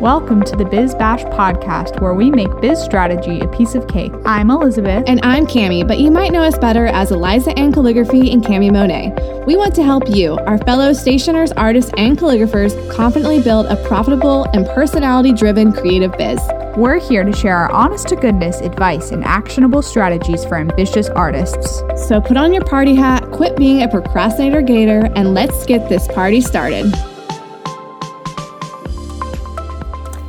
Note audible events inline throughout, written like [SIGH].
Welcome to the Biz Bash podcast, where we make biz strategy a piece of cake. I'm Elizabeth. And I'm Cami, but you might know us better as Eliza Ann Calligraphy and Cami Monet. We want to help you, our fellow stationers, artists, and calligraphers, confidently build a profitable and personality driven creative biz. We're here to share our honest to goodness advice and actionable strategies for ambitious artists. So put on your party hat, quit being a procrastinator gator, and let's get this party started.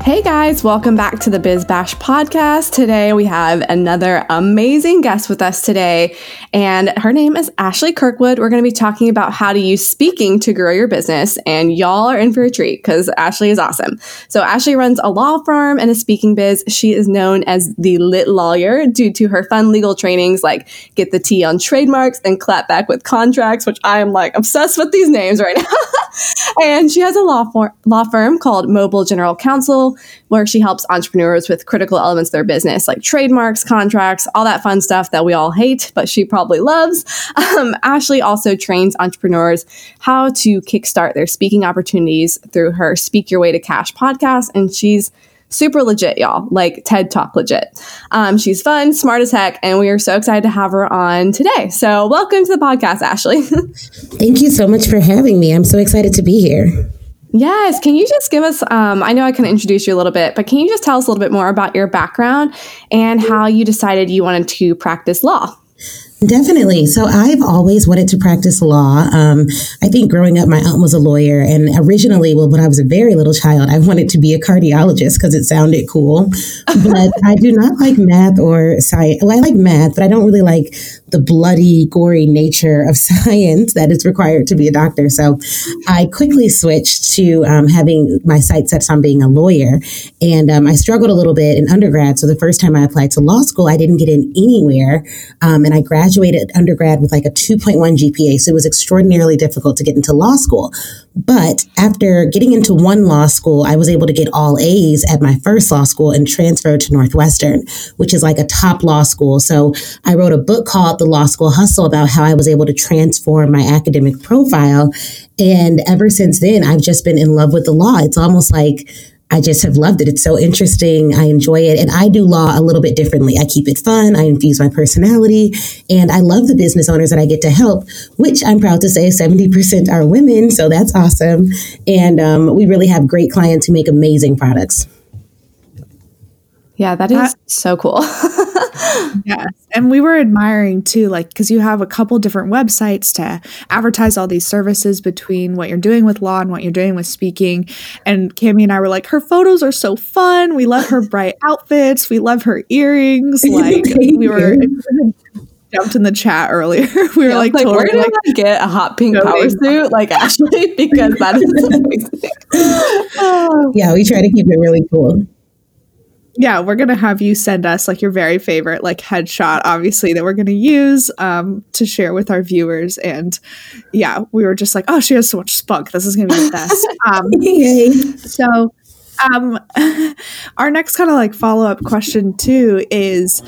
Hey guys, welcome back to the Biz Bash podcast. Today we have another amazing guest with us today, and her name is Ashley Kirkwood. We're going to be talking about how to use speaking to grow your business, and y'all are in for a treat because Ashley is awesome. So, Ashley runs a law firm and a speaking biz. She is known as the Lit Lawyer due to her fun legal trainings like Get the Tea on Trademarks and Clap Back with Contracts, which I am like obsessed with these names right [LAUGHS] now. and she has a law, for- law firm called Mobile General Counsel where she helps entrepreneurs with critical elements of their business, like trademarks, contracts, all that fun stuff that we all hate, but she probably loves. [LAUGHS] Um, Ashley also trains entrepreneurs how to kickstart their speaking opportunities through her Speak Your Way to Cash podcast, and she's super legit, y'all, like TED Talk legit. Um, she's fun, smart as heck, and we are so excited to have her on today. So, welcome to the podcast, Ashley. [LAUGHS] Thank you so much for having me. I'm so excited to be here. Yes. Can you just give us? Um, I know I can introduce you a little bit, but can you just tell us a little bit more about your background and how you decided you wanted to practice law? Definitely. So I've always wanted to practice law. Um, I think growing up, my aunt was a lawyer, and originally, well, when I was a very little child, I wanted to be a cardiologist because it sounded cool. [LAUGHS] But I do not like math or science. Well, I like math, but I don't really like the bloody, gory nature of [LAUGHS] science that is required to be a doctor. So I quickly switched to um, having my sights set on being a lawyer, and um, I struggled a little bit in undergrad. So the first time I applied to law school, I didn't get in anywhere, um, and I graduated graduated undergrad with like a 2.1 GPA, so it was extraordinarily difficult to get into law school. But after getting into one law school, I was able to get all A's at my first law school and transferred to Northwestern, which is like a top law school. So I wrote a book called The Law School Hustle about how I was able to transform my academic profile. And ever since then, I've just been in love with the law. It's almost like I just have loved it. It's so interesting. I enjoy it. And I do law a little bit differently. I keep it fun. I infuse my personality. And I love the business owners that I get to help, which I'm proud to say 70% are women. So that's awesome. And um, we really have great clients who make amazing products. Yeah, that is that, so cool. [LAUGHS] yes. And we were admiring too, like, because you have a couple different websites to advertise all these services between what you're doing with law and what you're doing with speaking. And Cami and I were like, her photos are so fun. We love her bright [LAUGHS] outfits. We love her earrings. [LAUGHS] Like, we were. jumped in the chat earlier. We were yeah, like, like totally where did like, I get a hot pink power suit? Like Ashley, because that is amazing. yeah, we try to keep it really cool yeah, we're gonna have you send us like your very favorite like headshot, obviously that we're gonna use um, to share with our viewers. And yeah, we were just like, oh, she has so much spunk. This is gonna be the best. [LAUGHS] Um, so um, [LAUGHS] our next kind of like follow up question too is,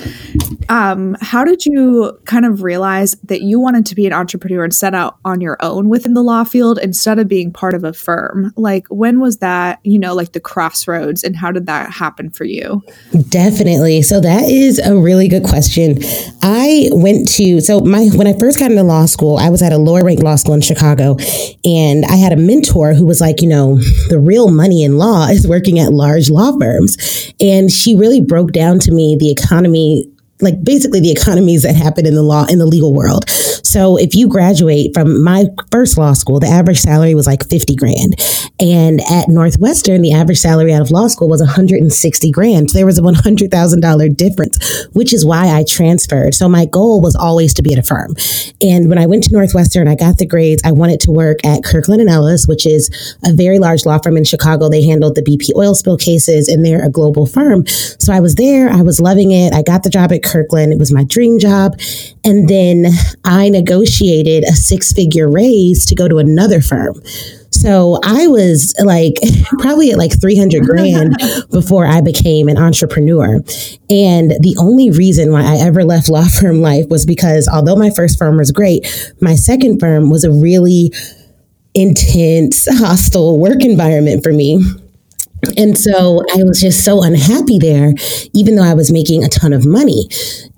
um, how did you kind of realize that you wanted to be an entrepreneur and set out on your own within the law field instead of being part of a firm? Like, when was that? You know, like the crossroads, and how did that happen for you? Definitely. So that is a really good question. I went to so my when I first got into law school, I was at a lower rank law school in Chicago, and I had a mentor who was like, you know, the real money in law is where working at large law firms. And she really broke down to me the economy like basically the economies that happen in the law in the legal world. So if you graduate from my first law school, the average salary was like 50 grand. And at Northwestern, the average salary out of law school was 160 grand. So there was a $100,000 difference, which is why I transferred. So my goal was always to be at a firm. And when I went to Northwestern, I got the grades. I wanted to work at Kirkland and Ellis, which is a very large law firm in Chicago. They handled the BP oil spill cases and they're a global firm. So I was there. I was loving it. I got the job at Kirkland. It was my dream job. And then I negotiated a six figure raise to go to another firm. So I was like [LAUGHS] probably at like 300 grand [LAUGHS] before I became an entrepreneur. And the only reason why I ever left law [LAUGHS] firm life was because although my first firm was great, my second firm was a really intense, hostile work environment for me. And so I was just so unhappy there, even though I was making a ton of money.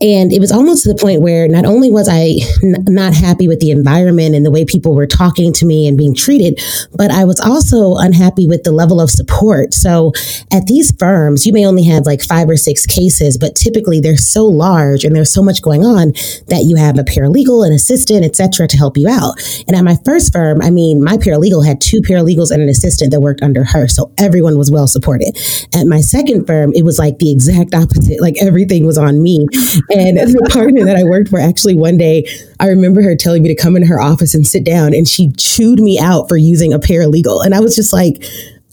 And it was almost to the point where not only was I n- not happy with the environment and the way people were talking to me and being treated, but I was also unhappy with the level of support. So at these firms, you may only have like five or six cases, but typically they're so large and there's so much going on that you have a paralegal, an assistant, etc., to help you out. And at my first firm, I mean, my paralegal had two paralegals and an assistant that worked under her. So everyone was well supported. At my second firm, it was like the exact opposite. Like everything was on me. And the [LAUGHS] partner that I worked for, actually, one day, I remember her telling me to come in her office and sit down, and she chewed me out for using a paralegal. And I was just like,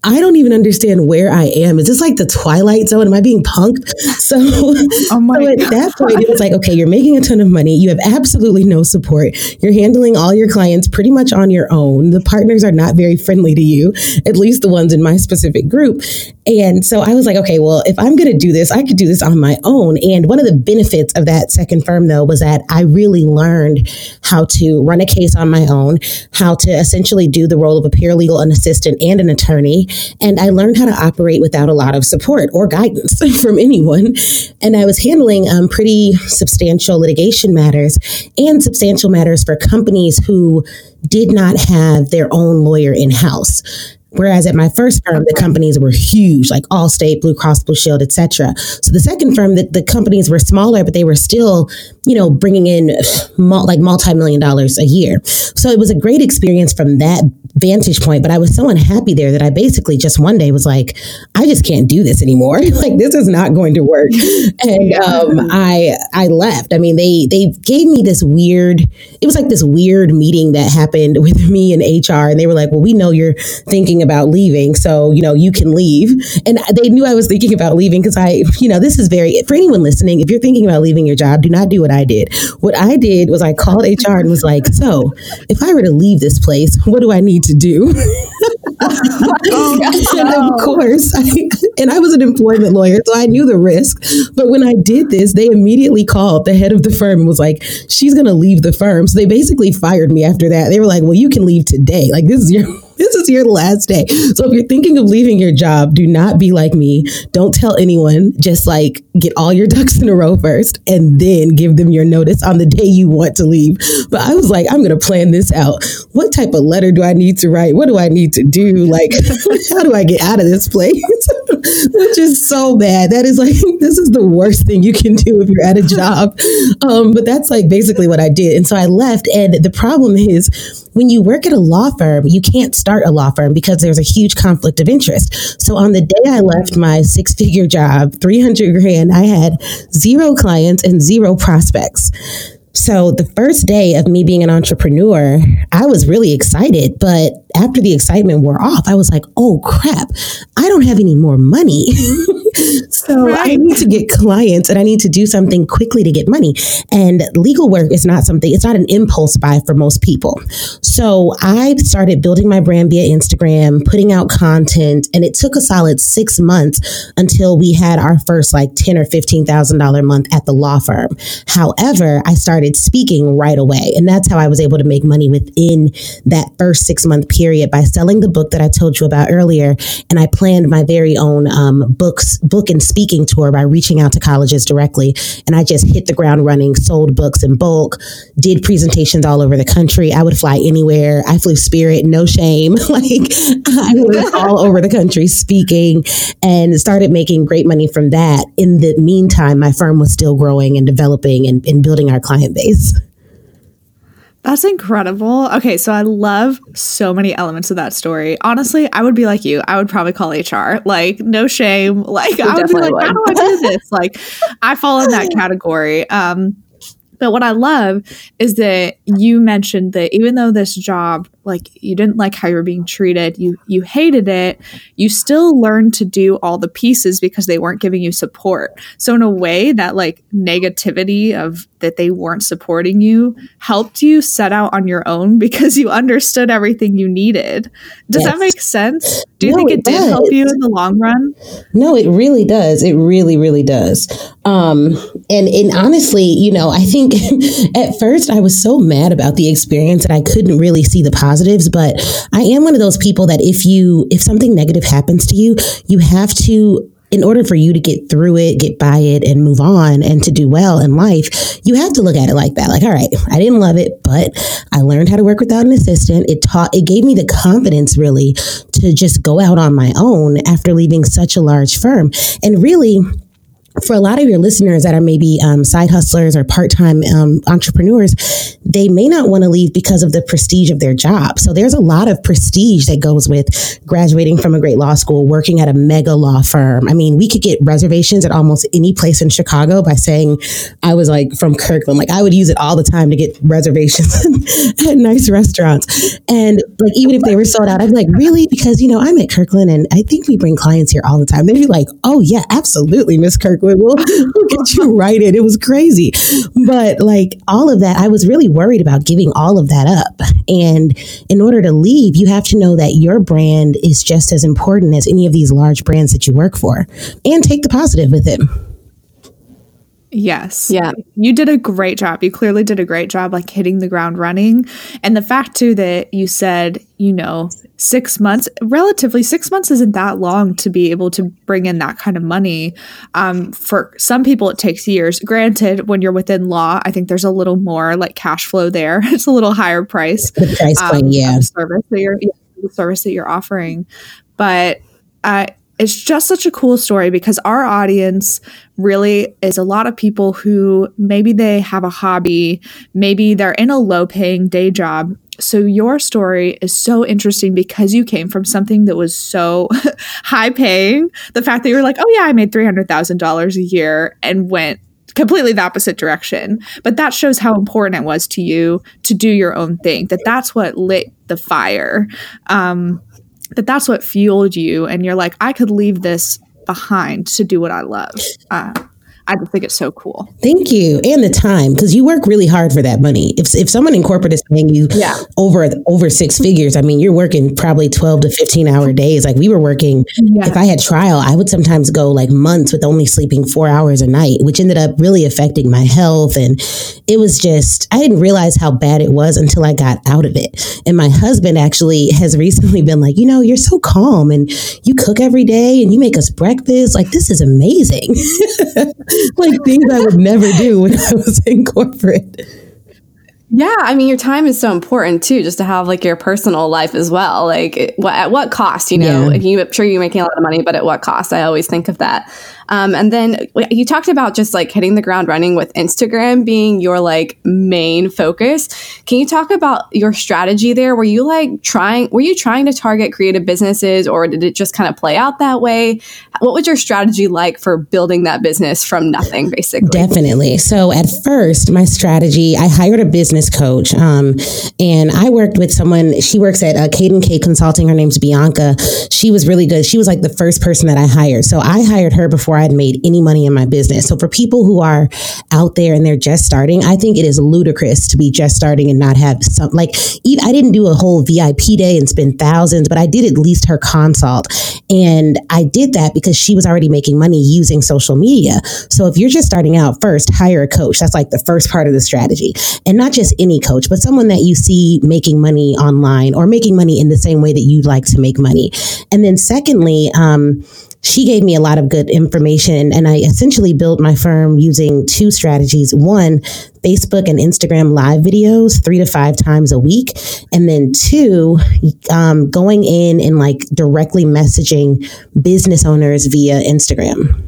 I don't even understand where I am. Is this like the Twilight Zone? Am I being punked? So, [LAUGHS] oh my so at God. that point, it was like, okay, you're making a ton of money. You have absolutely no support. You're handling all your clients pretty much on your own. The partners are not very friendly to you, at least the ones in my specific group. And so I was like, okay, well, if I'm going to do this, I could do this on my own. And one of the benefits of that second firm, though, was that I really learned how to run a case on my own, how to essentially do the role of a paralegal, an assistant, and an attorney and I learned how to operate without a lot of support or guidance [LAUGHS] from anyone. And I was handling um, pretty substantial litigation matters and substantial matters for companies who did not have their own lawyer in house. Whereas at my first firm, the companies were huge, like Allstate, Blue Cross Blue Shield, etc. So the second firm, the, the companies were smaller, but they were still, you know, bringing in [SIGHS] like multi-million dollars a year. So it was a great experience from that vantage point. But I was so unhappy there that I basically just one day was like, I just can't do this anymore. [LAUGHS] like this is not going to work. [LAUGHS] And um, I I left. I mean, they they gave me this weird. It was like this weird meeting that happened [LAUGHS] with me and HR, and they were like, "Well, we know you're thinking." thinking about leaving. So, you know, you can leave. And they knew I was thinking about leaving because I, you know, this is very, for anyone listening, if you're thinking about leaving your job, do not do what I did. What I did was I called HR and was like, so if I were to leave this place, what do I need to do? [LAUGHS] oh, [LAUGHS] and of course, I, and I was an employment lawyer, so I knew the risk. But when I did this, they immediately called the head of the firm and was like, she's going to leave the firm. So they basically fired me after that. They were like, well, you can leave today. Like, this is your this is your last day. So if you're thinking of leaving your job, do not be like me. Don't tell anyone. Just like get all your [LAUGHS] ducks in a row first and then give them your notice on the day you want to leave. But I was like, I'm going to plan this out. What type of letter do I need to write? What do I need to do? Like, [LAUGHS] how do I get out of this place? [LAUGHS] Which is so bad. That is like, this is the worst thing you can do if you're at a job. Um, but that's like basically what I did. And so I left. And the problem is, when you work at a law firm, you can't start a law firm because there's a huge conflict of interest. So on the day I left my six figure job, 300 grand, I had zero clients and zero prospects. So the first day of me being an entrepreneur, I was really excited. But after the excitement wore off, I was like, oh crap, I don't have any more money. [LAUGHS] so right. I need to get clients and I need to do something quickly to get money. And legal work is not something, it's not an impulse buy for most people. So I started building my brand via Instagram, putting out content, and it took a solid six months until we had our first like ten or fifteen thousand dollar month at the law firm. However, I started speaking right away. And that's how I was able to make money within that first six month period by selling the book that I told you about earlier. And I planned my very own um, books, book and speaking tour by reaching out to colleges directly. And I just hit the ground running, sold books in bulk, did presentations all over the country. I would fly anywhere. I flew Spirit, no shame. [LAUGHS] like I was all over the country speaking and started making great money from that. In the meantime, my firm was still growing and developing and, and building our client base. That's incredible. Okay, so I love so many elements of that story. Honestly, I would be like you. I would probably call HR. Like, no shame. [LAUGHS] Like, you I would be like, would. how do I do this? [LAUGHS] like, I fall in that category. Um, but what I love is that you mentioned that even though this job like you didn't like how you were being treated you you hated it you still learned to do all the pieces because they weren't giving you support. So in a way that like negativity of that they weren't supporting you helped you set out on your own because you understood everything you needed. Does yes. that make sense? Do you no, think it, it did help you in the long run? No it really does. It really really does. Um and and honestly you know i think [LAUGHS] at first i was so mad about the experience that i couldn't really see the positive positives, but I am one of those people that if you if something negative happens to you, you have to in order for you to get through it, get by it, and move on and to do well in life, you have to look at it like that. Like, all right, I didn't love it, but I learned how to work without an assistant. It taught, it gave me the confidence really to just go out on my own after leaving such a large firm. And really, for a lot of your listeners that are maybe um, side hustlers or part-time um, entrepreneurs they may not want to leave because of the prestige of their job. So there's a lot of prestige that goes with graduating from a great law school working at a mega law firm. I mean we could get reservations at almost any place in chicago by saying i was like from kirkland. Like i would use it all the time to get reservations [LAUGHS] at nice restaurants. And like even if they were sold out i'd be like really? Because you know i'm at kirkland and i think we bring clients here all the time. They'd be like oh yeah absolutely miss kirkland We'll, [LAUGHS] get you right in. It was crazy. But like all of that, I was really worried about giving all of that up. And in order to leave, you have to know that your brand is just as important as any of these large brands that you work for and take the positive with it. Yes. Yeah. You did a great job. You clearly did a great job, like hitting the ground running. And the fact, too, that you said, you know, six months, relatively, six months isn't that long to be able to bring in that kind of money. Um, for some people, it takes years. Granted, when you're within law, I think there's a little more like cash flow there. [LAUGHS] it's a little higher price. The price point, um, yeah. service that you're, the service that you're offering. But, uh, it's just such a cool story because our audience really is a lot of people who maybe they have a hobby, maybe they're in a low paying day job. So your story is so interesting because you came from something that was so [LAUGHS] high paying. The fact that you were like, oh yeah, I made $300,000 a year and went completely the opposite direction. But that shows how important it was to you to do your own thing, that that's what lit the fire. Um, that that's what fueled you and you're like i could leave this behind to do what i love. Uh, I just think it's so cool. Thank you, and the time because you work really hard for that money. If if someone in corporate is paying you yeah. over over six figures, I mean, you're working probably twelve to fifteen hour days. Like we were working. Yeah. If I had trial, I would sometimes go like months with only sleeping four hours a night, which ended up really affecting my health. And it was just I didn't realize how bad it was until I got out of it. And my husband actually has [LAUGHS] recently been like, you know, you're so calm and you cook every day and you make us breakfast. Like this is amazing. [LAUGHS] like things I would never do when I was in corporate. Yeah, I mean, your time is so important too, just to have like your personal life as well. Like, what, at what cost? You know, yeah. you, I'm sure you're making a lot of money, but at what cost? I always think of that. Um, and then you talked about just like hitting the ground running with Instagram being your like main focus. Can you talk about your strategy there? Were you like trying, were you trying to target creative businesses or did it just kind of play out that way? What was your strategy like for building that business from nothing, basically? Definitely. So at first, my strategy, I hired a business coach um, and I worked with someone, she works at uh, Caden K Consulting. Her name's Bianca. She was really good. She was like the first person that I hired. So I hired her before I had made any money in my business. So for people who are out there and they're just starting, I think it is ludicrous to be just starting and not have some like I didn't do a whole VIP day and spend thousands, but I did at least her consult. And I did that because she was already making money using social media. So if you're just starting out first, hire a coach. That's like the first part of the strategy. And not just any coach, but someone that you see making money online or making money in the same way that you'd like to make money. And then secondly, um, she gave me a lot of good information and I essentially built my firm using two strategies. One, Facebook and Instagram live videos three to five times a week. And then two, um, going in and like directly messaging business owners via Instagram.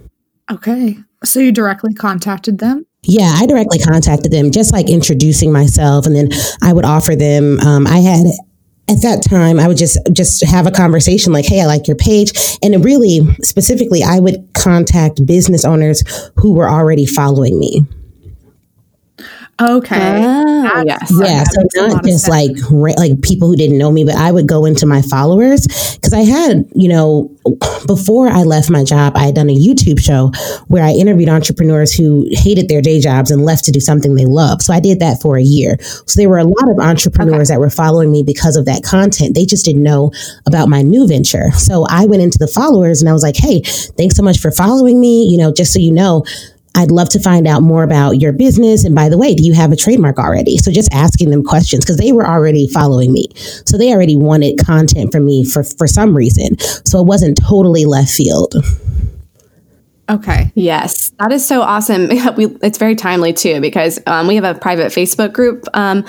Okay. So you directly contacted them? Yeah, I directly contacted them, just like introducing myself, and then I would offer them. Um, I had at that time i would just just have a conversation like hey i like your page. And really specifically i would contact business owners who were already following me Okay. Oh, yes. Yeah. So not just like like people who didn't know me, but I would go into my followers because I had, you know, before I left my job, I had done a YouTube show where I interviewed entrepreneurs who hated their day jobs and left to do something they love. So I did that for a year. So there were a lot of entrepreneurs okay. that were following me because of that content. They just didn't know about my new venture. So I went into the followers and I was like, "Hey, thanks so much for following me. You know, just so you know, I'd love to find out more about your business. And by the way, do you have a trademark already? So just asking them questions because they were already following me. So they already wanted content from me for, for some reason. So it wasn't totally left field. Okay. Yes, that is so awesome. [LAUGHS] we, it's very timely too because um, we have a private Facebook group um,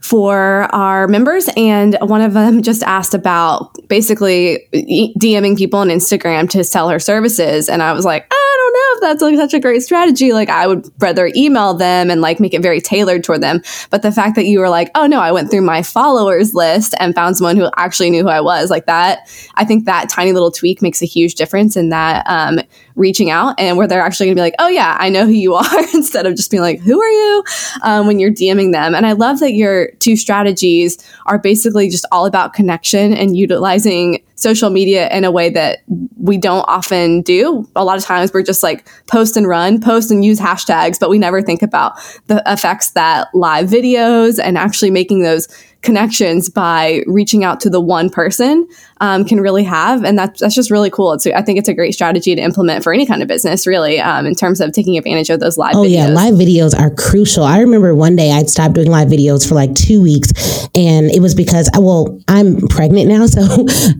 for our members, and one of them [LAUGHS] just asked about basically DMing people on Instagram to sell her services, and I was like, I don't know if that's like such a great strategy. Like, I would rather email them and like make it very tailored toward them. But the fact that you were like, oh no, I went through my followers list and found someone who actually knew who I was, like that, I think that tiny little tweak makes a huge difference in that um, reaching out and where they're actually going to be like, oh, yeah, I know who you [LAUGHS] are, instead of just being like, who are you um, when you're DMing them. And I love that your two strategies are basically just all about connection and utilizing social media in a way that we don't often do. A lot of times we're just like post and run, post and use hashtags, but we never think about the effects that live videos and actually making those connections by reaching out to the one person um, can really have. And that's, that's just really cool. It's, i think it's a great strategy to implement for any kind of business really um, in terms of taking advantage of those live oh videos. yeah live videos are crucial. I remember one day i'd stopped doing live videos for like two weeks and it was because well i'm pregnant now [LAUGHS] so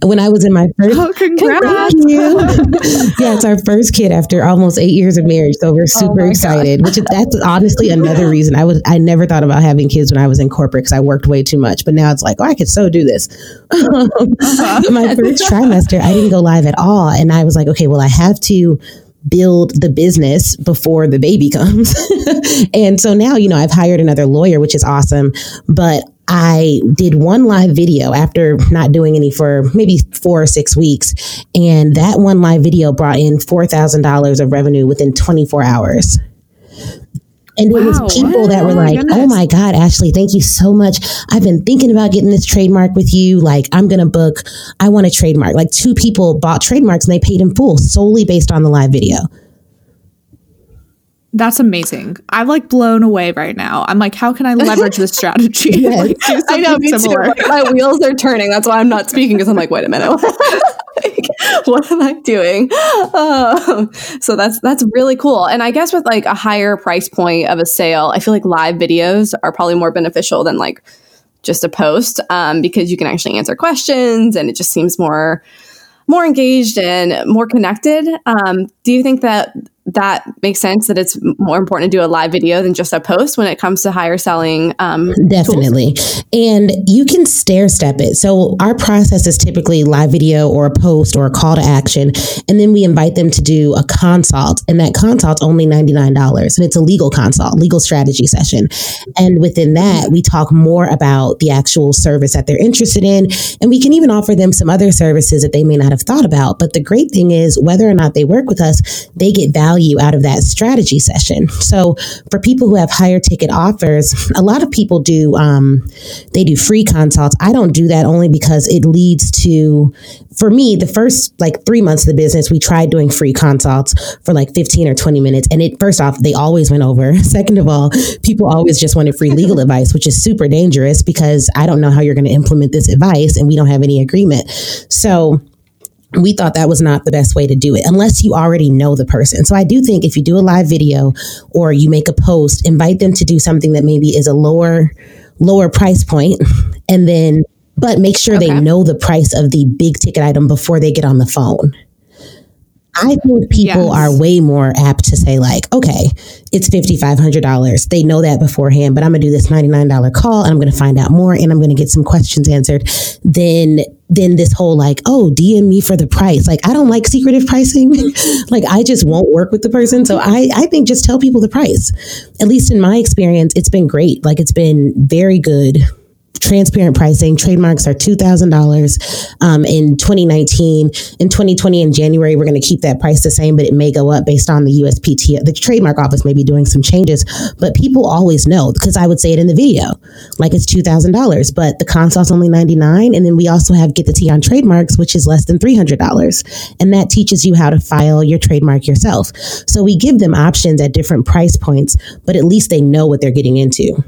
when i was in my first oh, congrats. [LAUGHS] Yeah it's our first kid after almost eight years of marriage so we're oh super oh excited God. which that's honestly another reason. I was i never thought about having kids when i was in corporate because i worked way too much much, but now it's like, oh, I could so do this. uh-huh. [LAUGHS] My [LAUGHS] first trimester, I didn't go live at all. And I was like, okay, well, I have to build the business before the baby [LAUGHS] comes. and so now, you know, I've hired another lawyer, which is awesome. But I did one live video after not doing any for maybe four or six weeks. And that one live video brought in $4,000 of revenue within 24 hours. And wow. it was people that were like, oh my God, Ashley, thank you so much. I've been thinking about getting this trademark with you. Like, I'm going to book, I want a trademark. Like, two people bought trademarks and they paid in full solely based on the live video. That's amazing. I'm like blown away right now. I'm like, how can I leverage this [LAUGHS] strategy? yes. like, I know, me similar. too. Like, my wheels are turning. That's why I'm not speaking because I'm like, wait a minute. [LAUGHS] like, what am I doing? Um, so that's that's really cool. And I guess with like a higher price point of a sale, I feel like live videos are probably more beneficial than like just a post um, because you can actually answer questions and it just seems more more engaged and more connected. Um, do you think that that makes sense that it's more important to do a live video than just a post when it comes to higher selling um, definitely. Tools. and you can stair step it. So our process is typically live video or a post or a call to action and then we invite them to do a consult and that consult's only $99 and it's a legal consult legal strategy session. And within that we talk more about the actual service that they're interested in and we can even offer them some other services that they may not have thought about. But the great thing is whether or not they work with us they get value out of that strategy session. So for people who have higher ticket offers, a lot of people do um, they do free consults. I don't do that only because it leads to for me the first like three months of the business we tried doing free consults for like 15 or 20 minutes and it first off they always went over [LAUGHS] second of all people always just wanted free legal [LAUGHS] advice which is super dangerous because i don't know how you're going to implement this advice and we don't have any agreement so we thought that was not the best way to do it unless you already know the person. So I do think if you do a live video or you make a post, invite them to do something that maybe is a lower lower price point and then but make sure okay. they know the price of the big ticket item before they get on the phone. I think people yes. are way more apt to say like, okay, it's $5,500. They know that beforehand, but I'm going to do this $99 call and I'm going to find out more and I'm going to get some questions answered. Then, then this whole like, oh, DM me for the price. Like, I don't like secretive pricing. [LAUGHS] like, I just won't work with the person. So I, I think just tell people the price. At least in my experience, it's been great. Like, it's been very good transparent pricing. Trademarks are $2,000 um, in 2019. In 2020, in January, we're going to keep that price the same, but it may go up based on the USPTO. The trademark office may be doing some changes, but people always know because I would say it in the video, like it's $2,000, but the consult's only 99 And then we also have Get the Tea on Trademarks, which is less than $300. And that teaches you how to file your trademark yourself. So we give them options at different price points, but at least they know what they're getting into.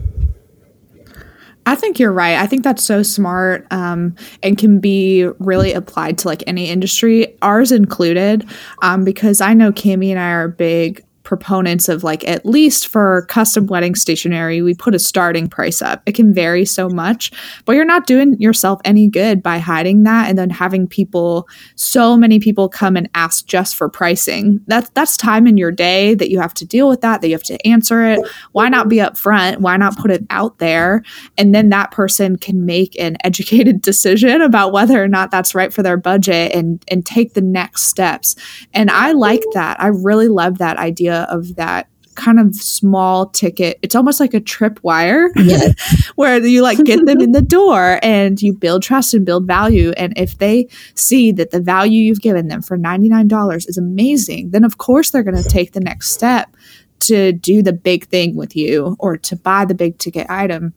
I think you're right. I think that's so smart um, and can be really applied to like any industry, ours included, um, because I know Cami and I are big proponents of like at least for custom wedding stationery we put a starting price up. It can vary so much but you're not doing yourself any good by hiding that and then having people so many people come and ask just for pricing. That's that's time in your day that you have to deal with that that you have to answer it. Why not be upfront? Why not put it out there? And then that person can make an educated [LAUGHS] decision about whether or not that's right for their budget and and take the next steps. And i like that. I really love that idea of that kind of small ticket. It's almost like a tripwire Yes. [LAUGHS] where you like get them [LAUGHS] in the door and you build trust and build value. And if they see that the value you've given them for $99 is amazing, then of course they're going to take the next step to do the big thing with you or to buy the big ticket item.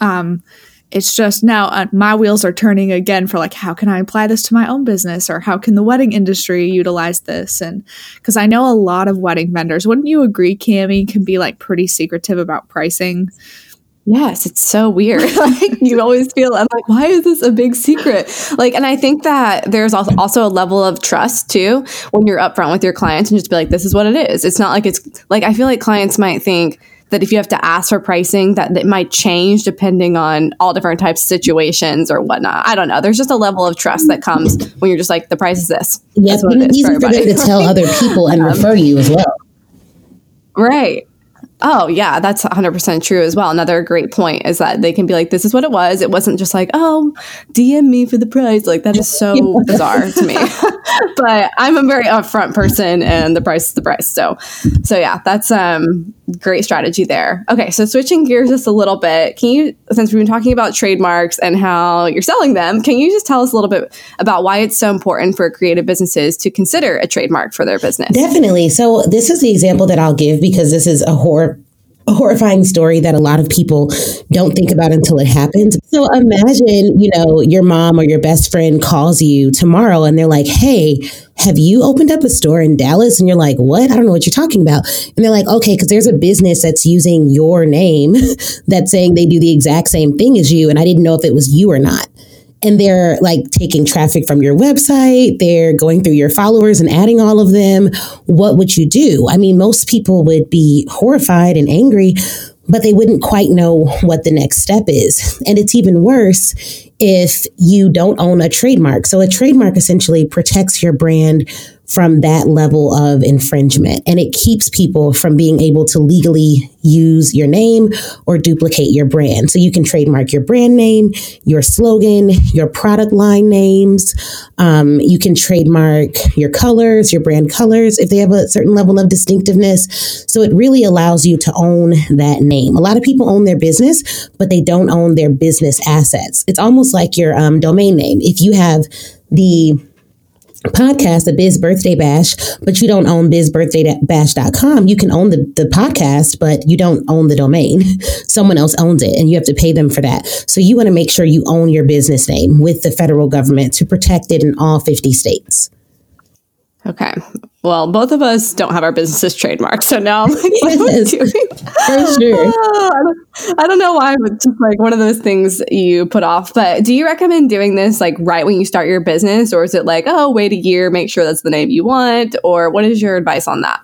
Um, it's just now uh, my wheels are turning again for like how can i apply this to my own business or how can the wedding industry utilize this and because i know a lot of wedding vendors wouldn't you agree cami can be like pretty secretive about pricing Yes, it's so weird. [LAUGHS] like you always feel I'm like, why is this a big secret? Like, and I think that there's also a level of trust too when you're upfront with your clients and just be like, this is what it is. It's not like it's like I feel like clients might think that if you have to ask for pricing, that it might change depending on all different types of situations or whatnot. I don't know. There's just a level of trust that comes when you're just like, the price is this. Yeah, That's what it's easy for them to tell other people and [LAUGHS] refer you as well. Right. Oh, yeah, that's 100% true as well. Another great point is that they can be like, this is what it was. It wasn't just like, oh, DM me for the price. Like, that is so [LAUGHS] bizarre to me. [LAUGHS] but I'm a very upfront person and the price is the price. So, so yeah, that's um great strategy there. Okay, so switching gears just a little bit, can you, since we've been talking about trademarks and how you're selling them, can you just tell us a little bit about why it's so important for creative businesses to consider a trademark for their business? Definitely. So this is the example that I'll give because this is a horror a horrifying story that a lot of people don't think about until it happens. So imagine, you know, your mom or your best friend calls you tomorrow and they're like, "Hey, have you opened up a store in Dallas?" And you're like, "What? I don't know what you're talking about." And they're like, "Okay, cuz there's a business that's using your name [LAUGHS] that's saying they do the exact same thing as you and I didn't know if it was you or not." and they're like taking traffic from your website, they're going through your followers and adding all of them, what would you do? I mean, most people would be horrified and angry, but they wouldn't quite know what the next step is. And it's even worse if you don't own a trademark. So a trademark essentially protects your brand from that level of infringement and it keeps people from being able to legally use your name or duplicate your brand. So you can trademark your brand name, your slogan, your product line names. Um, you can trademark your colors, your brand colors, if they have a certain level of distinctiveness. So it really allows you to own that name. A lot of people own their business, but they don't own their business assets. It's almost like your um, domain name. If you have the podcast, the Biz Birthday Bash, but you don't own bizbirthdaybash.com. You can own the, the podcast, but you don't own the domain. [LAUGHS] Someone else owns it and you have to pay them for that. So you want to make sure you own your business name with the federal government to protect it in all 50 states. Okay. Well, both of us don't have our businesses trademarked, so now I'm like, what am I Yes, doing? For sure. [LAUGHS] Don't, I don't know why, but just like one of those things you put off. But do you recommend doing this like right when you start your business, or is it like, oh, wait a year, make sure that's the name you want, or what is your advice on that?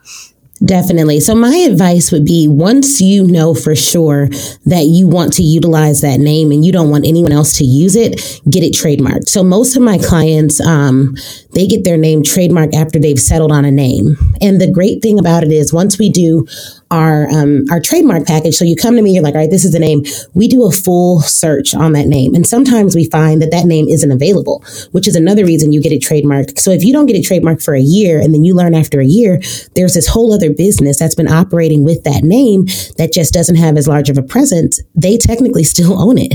Definitely. So, my advice would be once you know for sure that you want to utilize that name and you don't want anyone else to use it, get it trademarked. So, most of my clients, um, they get their name trademarked after they've settled on a name. And the great thing about it is once we do our um, our trademark package, so you come to me, you're like, all right, this is the name. We do a full search on that name, and sometimes we find that that name isn't available, which is another reason you get it trademarked. So if you don't get it trademarked for a year, and then you learn after a year, there's this whole other business that's been operating with that name that just doesn't have as large of a presence. They technically still own it,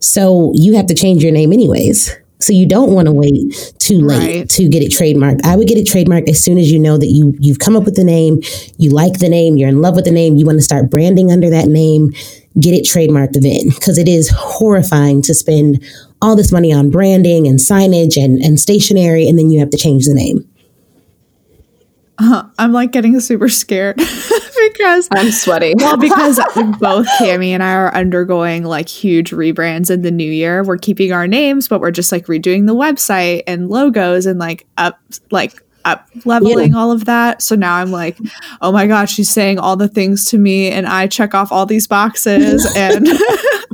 so you have to change your name anyways. So you don't want to wait too late Right. to get it trademarked. I would get it trademarked as soon as you know that you you've come up with the name, you like the name, you're in love with the name, you want to start branding under that name. Get it trademarked then, because it is horrifying to spend all this money on branding and signage and, and stationery, and then you have to change the name. Uh, [LAUGHS] I'm like getting super scared [LAUGHS] because I'm sweaty. [LAUGHS] well, because both Cami and I are undergoing like huge rebrands in the new year. We're keeping our names, but we're just like redoing the website and logos and like up like up leveling yeah. all of that. So now I'm like, oh my gosh, she's saying all the things to me, and I check off all these boxes, and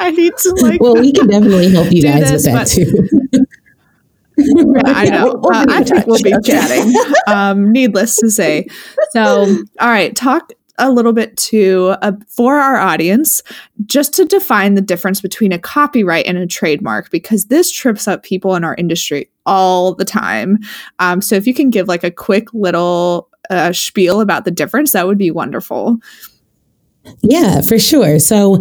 I need to like. Well, we can definitely help you guys this, with that too. Yeah, I know. Uh, I think we'll be chatting. Um, needless to say. So, all right, talk a little bit to uh, for our audience just to define the difference between a copyright and a trademark because this trips up people in our industry all the time. Um, so if you can give like a quick little uh, spiel about the difference, that would be wonderful. Yeah, for sure. So,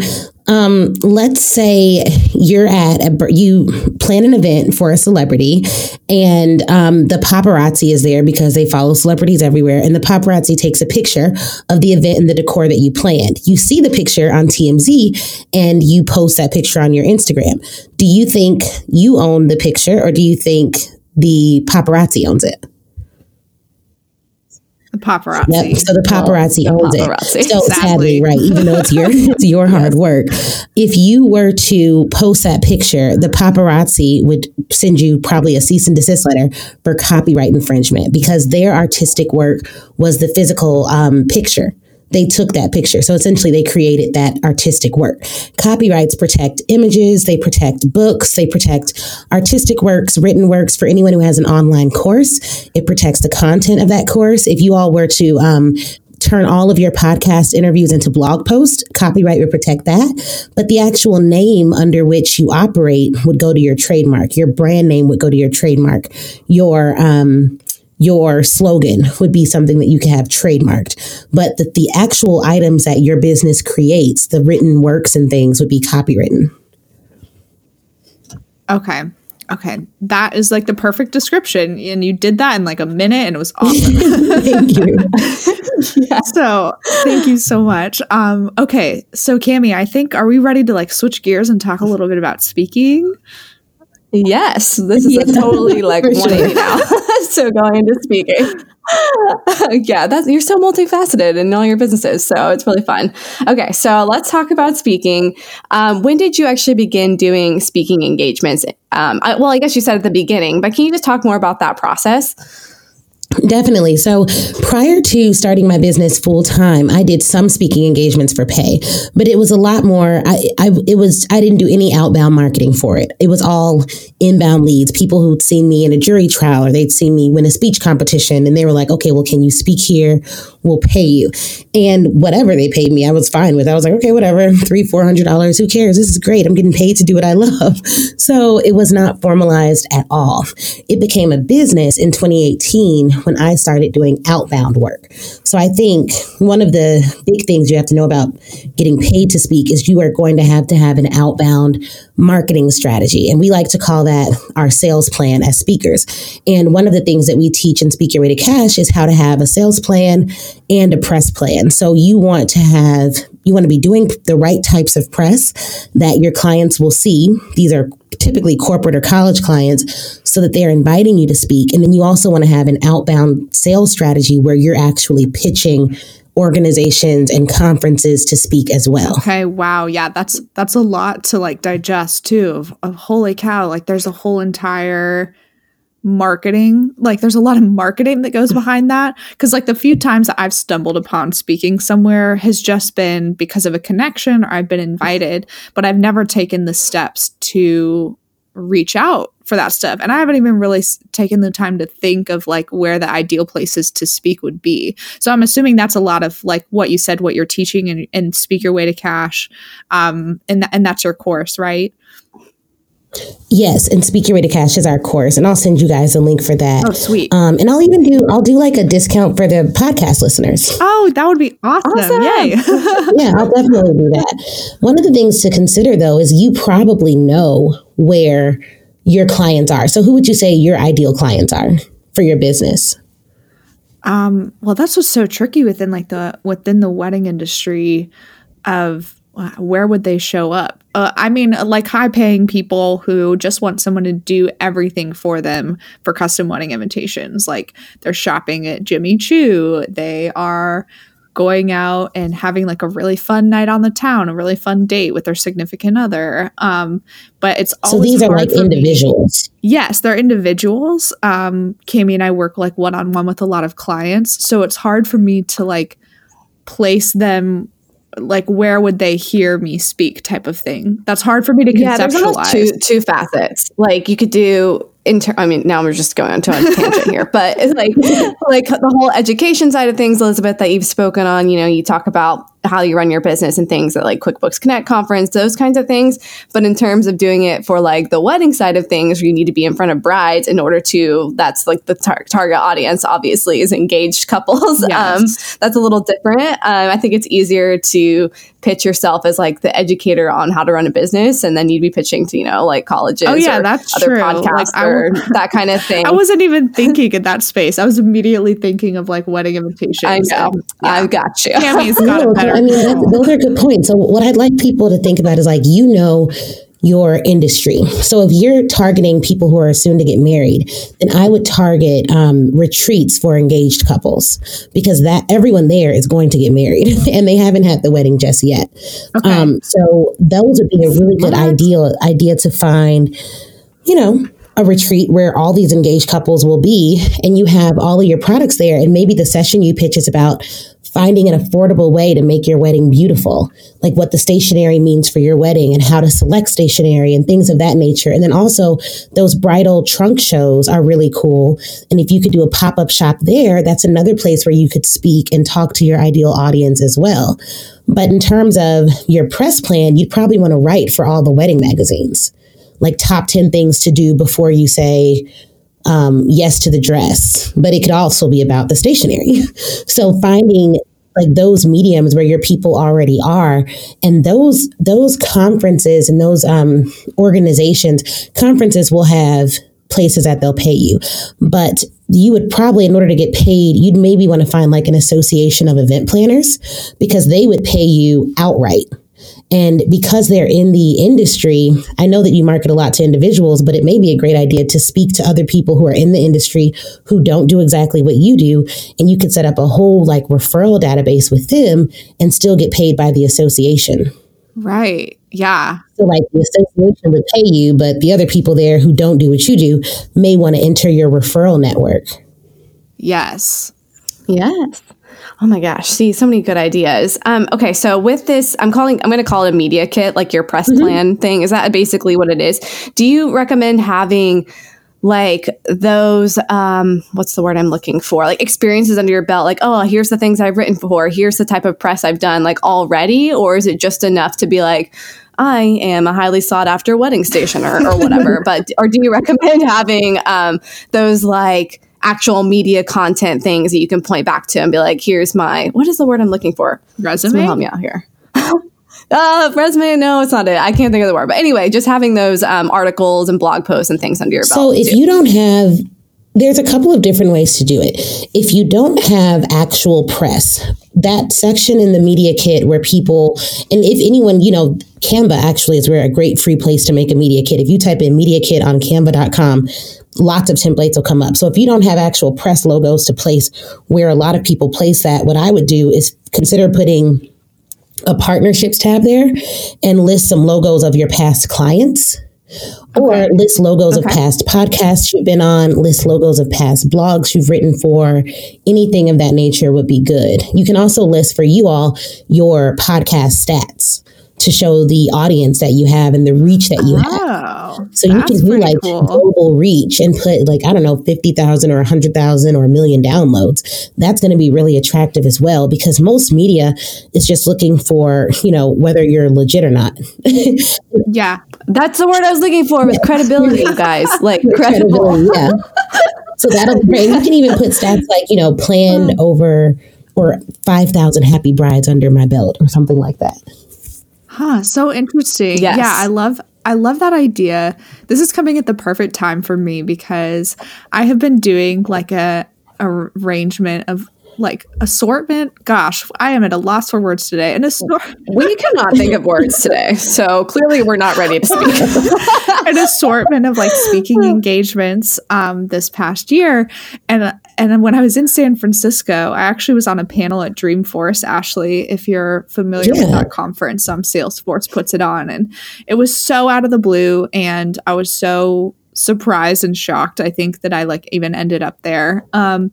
um, let's say you're at a, you plan an event for a celebrity, and um, the paparazzi is there because they follow celebrities everywhere, and the paparazzi takes a picture of the event and the decor that you planned. You see the picture on TMZ, and you post that picture on your Instagram. Do you think you own the picture, or do you think the paparazzi owns it? The paparazzi. Yep. So the paparazzi well, owns paparazzi. it. So sadly, right, even though it's your [LAUGHS] it's your hard work. If you were to post that picture, the paparazzi would send you probably a cease and desist letter for copyright infringement because their artistic work was the physical um, picture they took that picture. So essentially, they created that artistic work. Copyrights protect images, they protect books, they protect artistic works, written works for anyone who has an online course. It protects the content of that course. If you all were to um, turn all of your podcast interviews into blog posts, copyright would protect that. But the actual name under which you operate would go to your trademark. Your brand name would go to your trademark. Your um, your slogan would be something that you could have trademarked. But that the actual items that your business creates, the written works and things, would be copywritten. Okay. Okay. That is like the perfect description. And you did that in like a minute and it was awesome. [LAUGHS] thank you. [LAUGHS] yeah. So thank you so much. Um, okay. So Cami, I think are we ready to like switch gears and talk a little bit about speaking? Yes, this is yeah, a totally [LAUGHS] like 180 sure. now. [LAUGHS] so going into speaking. [LAUGHS] yeah, that's you're so multifaceted in all your businesses, so it's really fun. Okay, so let's talk about speaking. Um, when did you actually begin doing speaking engagements? Um, I, well, I guess you said at the beginning, but can you just talk more about that process? Definitely. So prior to starting my business full time, I did some speaking engagements for pay, but it was a lot more. I, I, it was, I didn't do any outbound marketing for it. It was all inbound leads, people who'd seen me in a jury trial or they'd seen me win a speech competition and they were like, okay, well, can you speak here? We'll pay you. And whatever they paid me, I was fine with. I was like, okay, whatever, three, four hundred dollars. Who cares? This is great. I'm getting paid to do what I love. [LAUGHS] So it was not formalized at all. It became a business in 2018 when I started doing outbound work. So I think one of the big things you have to know about getting paid to speak is you are going to have to have an outbound marketing strategy. And we like to call that our sales plan as speakers. And one of the things that we teach in Speak Your Way to Cash is how to have a sales plan and a press plan. So you want to have you want to be doing the right types of press that your clients will see. These are typically corporate or college clients so that they're inviting you to speak. And then you also want to have an outbound sales strategy where you're actually pitching organizations and conferences to speak as well. Okay, wow. Yeah, that's that's a lot to like digest too. Of, of holy cow, like there's a whole entire marketing like there's a lot of marketing that goes [LAUGHS] behind that. Because like the few times that i've stumbled upon speaking somewhere has just been because of a connection or i've been invited but i've never taken the steps to reach out for that stuff. And i haven't even really taken the time to think of like where the ideal places to speak would be. So i'm assuming that's a lot of like what you said what you're teaching and, and speak your way to cash um and, th- and that's your course right Yes, and Speak Your Way to Cash is our course, and I'll send you guys a link for that. Oh, sweet! Um, and I'll even do I'll do like a discount for the podcast listeners. Oh, that would be awesome! awesome. Yay! [LAUGHS] [LAUGHS] yeah, I'll definitely do that. One of the things to consider though is you probably know where your clients are. So, who would you say your ideal clients are for your business? Um, well, that's what's so tricky within like the within the wedding industry of where would they show up? Uh, I mean, like high paying people who just want someone to do everything for them for custom wedding invitations. Like they're shopping at Jimmy Choo, they are going out and having like a really fun night on the town, a really fun date with their significant other. Um, but it's so these are like individuals. Me. Yes, they're individuals. Um, Cami and I work like one on one with a lot of clients, so it's hard for me to like place them like where would they hear me speak type of thing that's hard for me to yeah, conceptualize there's two, two facets like you could do inter- I mean, now we're just going into a [LAUGHS] tangent here, but it's like like the whole education side of things, Elizabeth, that you've spoken on. You know, you talk about how you run your business and things at like QuickBooks Connect conference, those kinds of things. But in terms of doing it for like the wedding side of things, you need to be in front of brides in order to. That's like the tar- target audience. Obviously, is engaged couples. [LAUGHS] Yes. Um, that's a little different. Um, I think it's easier to pitch yourself as like the educator on how to run a business, and then you'd be pitching to you know like colleges. Oh yeah, that's other true. podcasts like, or [LAUGHS] that kind of [LAUGHS] thing. I wasn't even [LAUGHS] thinking in that space. I was immediately thinking of like wedding invitations. I know. And, yeah. I've got you. Cami's got no, better. I mean, those are good points. So what I'd like people to think about is like you know your industry. So if you're targeting people who are soon to get married, then I would target um, retreats for engaged couples because that everyone there is going to get married [LAUGHS] and they haven't had the wedding just yet. Okay. Um, so those would be a really good idea idea to find, you know, a retreat where all these engaged couples will be and you have all of your products there and maybe the session you pitch is about finding an affordable way to make your wedding beautiful like what the stationery means for your wedding and how to select stationery and things of that nature. And then also those bridal trunk shows are really cool. And if you could do a pop-up shop there that's another place where you could speak and talk to your ideal audience as well. But in terms of your press plan you'd probably want to write for all the wedding magazines. Like top 10 things to do before you say um, yes to the dress, but it could also be about the stationery. [LAUGHS] so finding like those mediums where your people already are and those those conferences and those um, organizations conferences will have places that they'll pay you but you would probably in order to get paid you'd maybe want to find like an association of event planners because they would pay you outright and because they're in the industry, I know that you market a lot to individuals, but it may be a great idea to speak to other people who are in the industry who don't do exactly what you do. And you could set up a whole like referral database with them and still get paid by the association. Right. Yeah. So, like the association would pay you, but the other people there who don't do what you do may want to enter your referral network. Yes. Yes. Oh my gosh. See, so many good ideas. Um, okay, so with this, I'm calling I'm gonna call it a media kit, like your press mm-hmm. plan thing. Is that basically what it is? Do you recommend having like those um what's the word i'm looking for like experiences under your belt like oh here's the things i've written for here's the type of press i've done like already or is it just enough to be like i am a highly sought after wedding stationer or whatever [LAUGHS] but or do you recommend [LAUGHS] having um those like actual media content things that you can point back to and be like, here's my what is the word I'm looking for? Resume. Help me out here. [LAUGHS] uh, resume? No, it's not it. I can't think of the word. But anyway, just having those um, articles and blog posts and things under your belt. So if too. you don't have there's a couple of different ways to do it. If you don't have actual press, that section in the media kit where people, and if anyone, you know, Canva actually is where a great free place to make a media kit. If you type in media kit on canva.com, lots of templates will come up. So if you don't have actual press logos to place where a lot of people place that, what I would do is consider putting a partnerships tab there and list some logos of your past clients. Or okay. list logos okay. of past podcasts you've been on, list logos of past blogs you've written for, anything of that nature would be good. You can also list for you all your podcast stats to show the audience that you have and the reach that you oh, have. So you can do like cool. global reach and put like, I don't know, 50,000 or 100,000 or a million downloads. That's going to be really attractive as well because most media is just looking for, you know, whether you're legit or not. [LAUGHS] yeah. That's the word I was looking for with credibility, [LAUGHS] guys. Like credibility. Yeah. So that'll be great. You can even put stats like, you know, planned oh. over or 5,000 happy brides under my belt or something like that. Huh, so interesting. Yes. Yeah, I love I love that idea. This is coming at the perfect time for me because I have been doing like a, a arrangement of like assortment. Gosh, I am at a loss for words today. An assortment. [LAUGHS] We cannot think of words today, so clearly we're not ready to speak. [LAUGHS] an assortment of like speaking [LAUGHS] engagements um, this past year, and and when I was in San Francisco, I actually was on a panel at Dreamforce. Ashley, if you're familiar yeah. with that conference, um, Salesforce puts it on, and it was so out of the blue, and I was so surprised and shocked i think that i like even ended up there. Um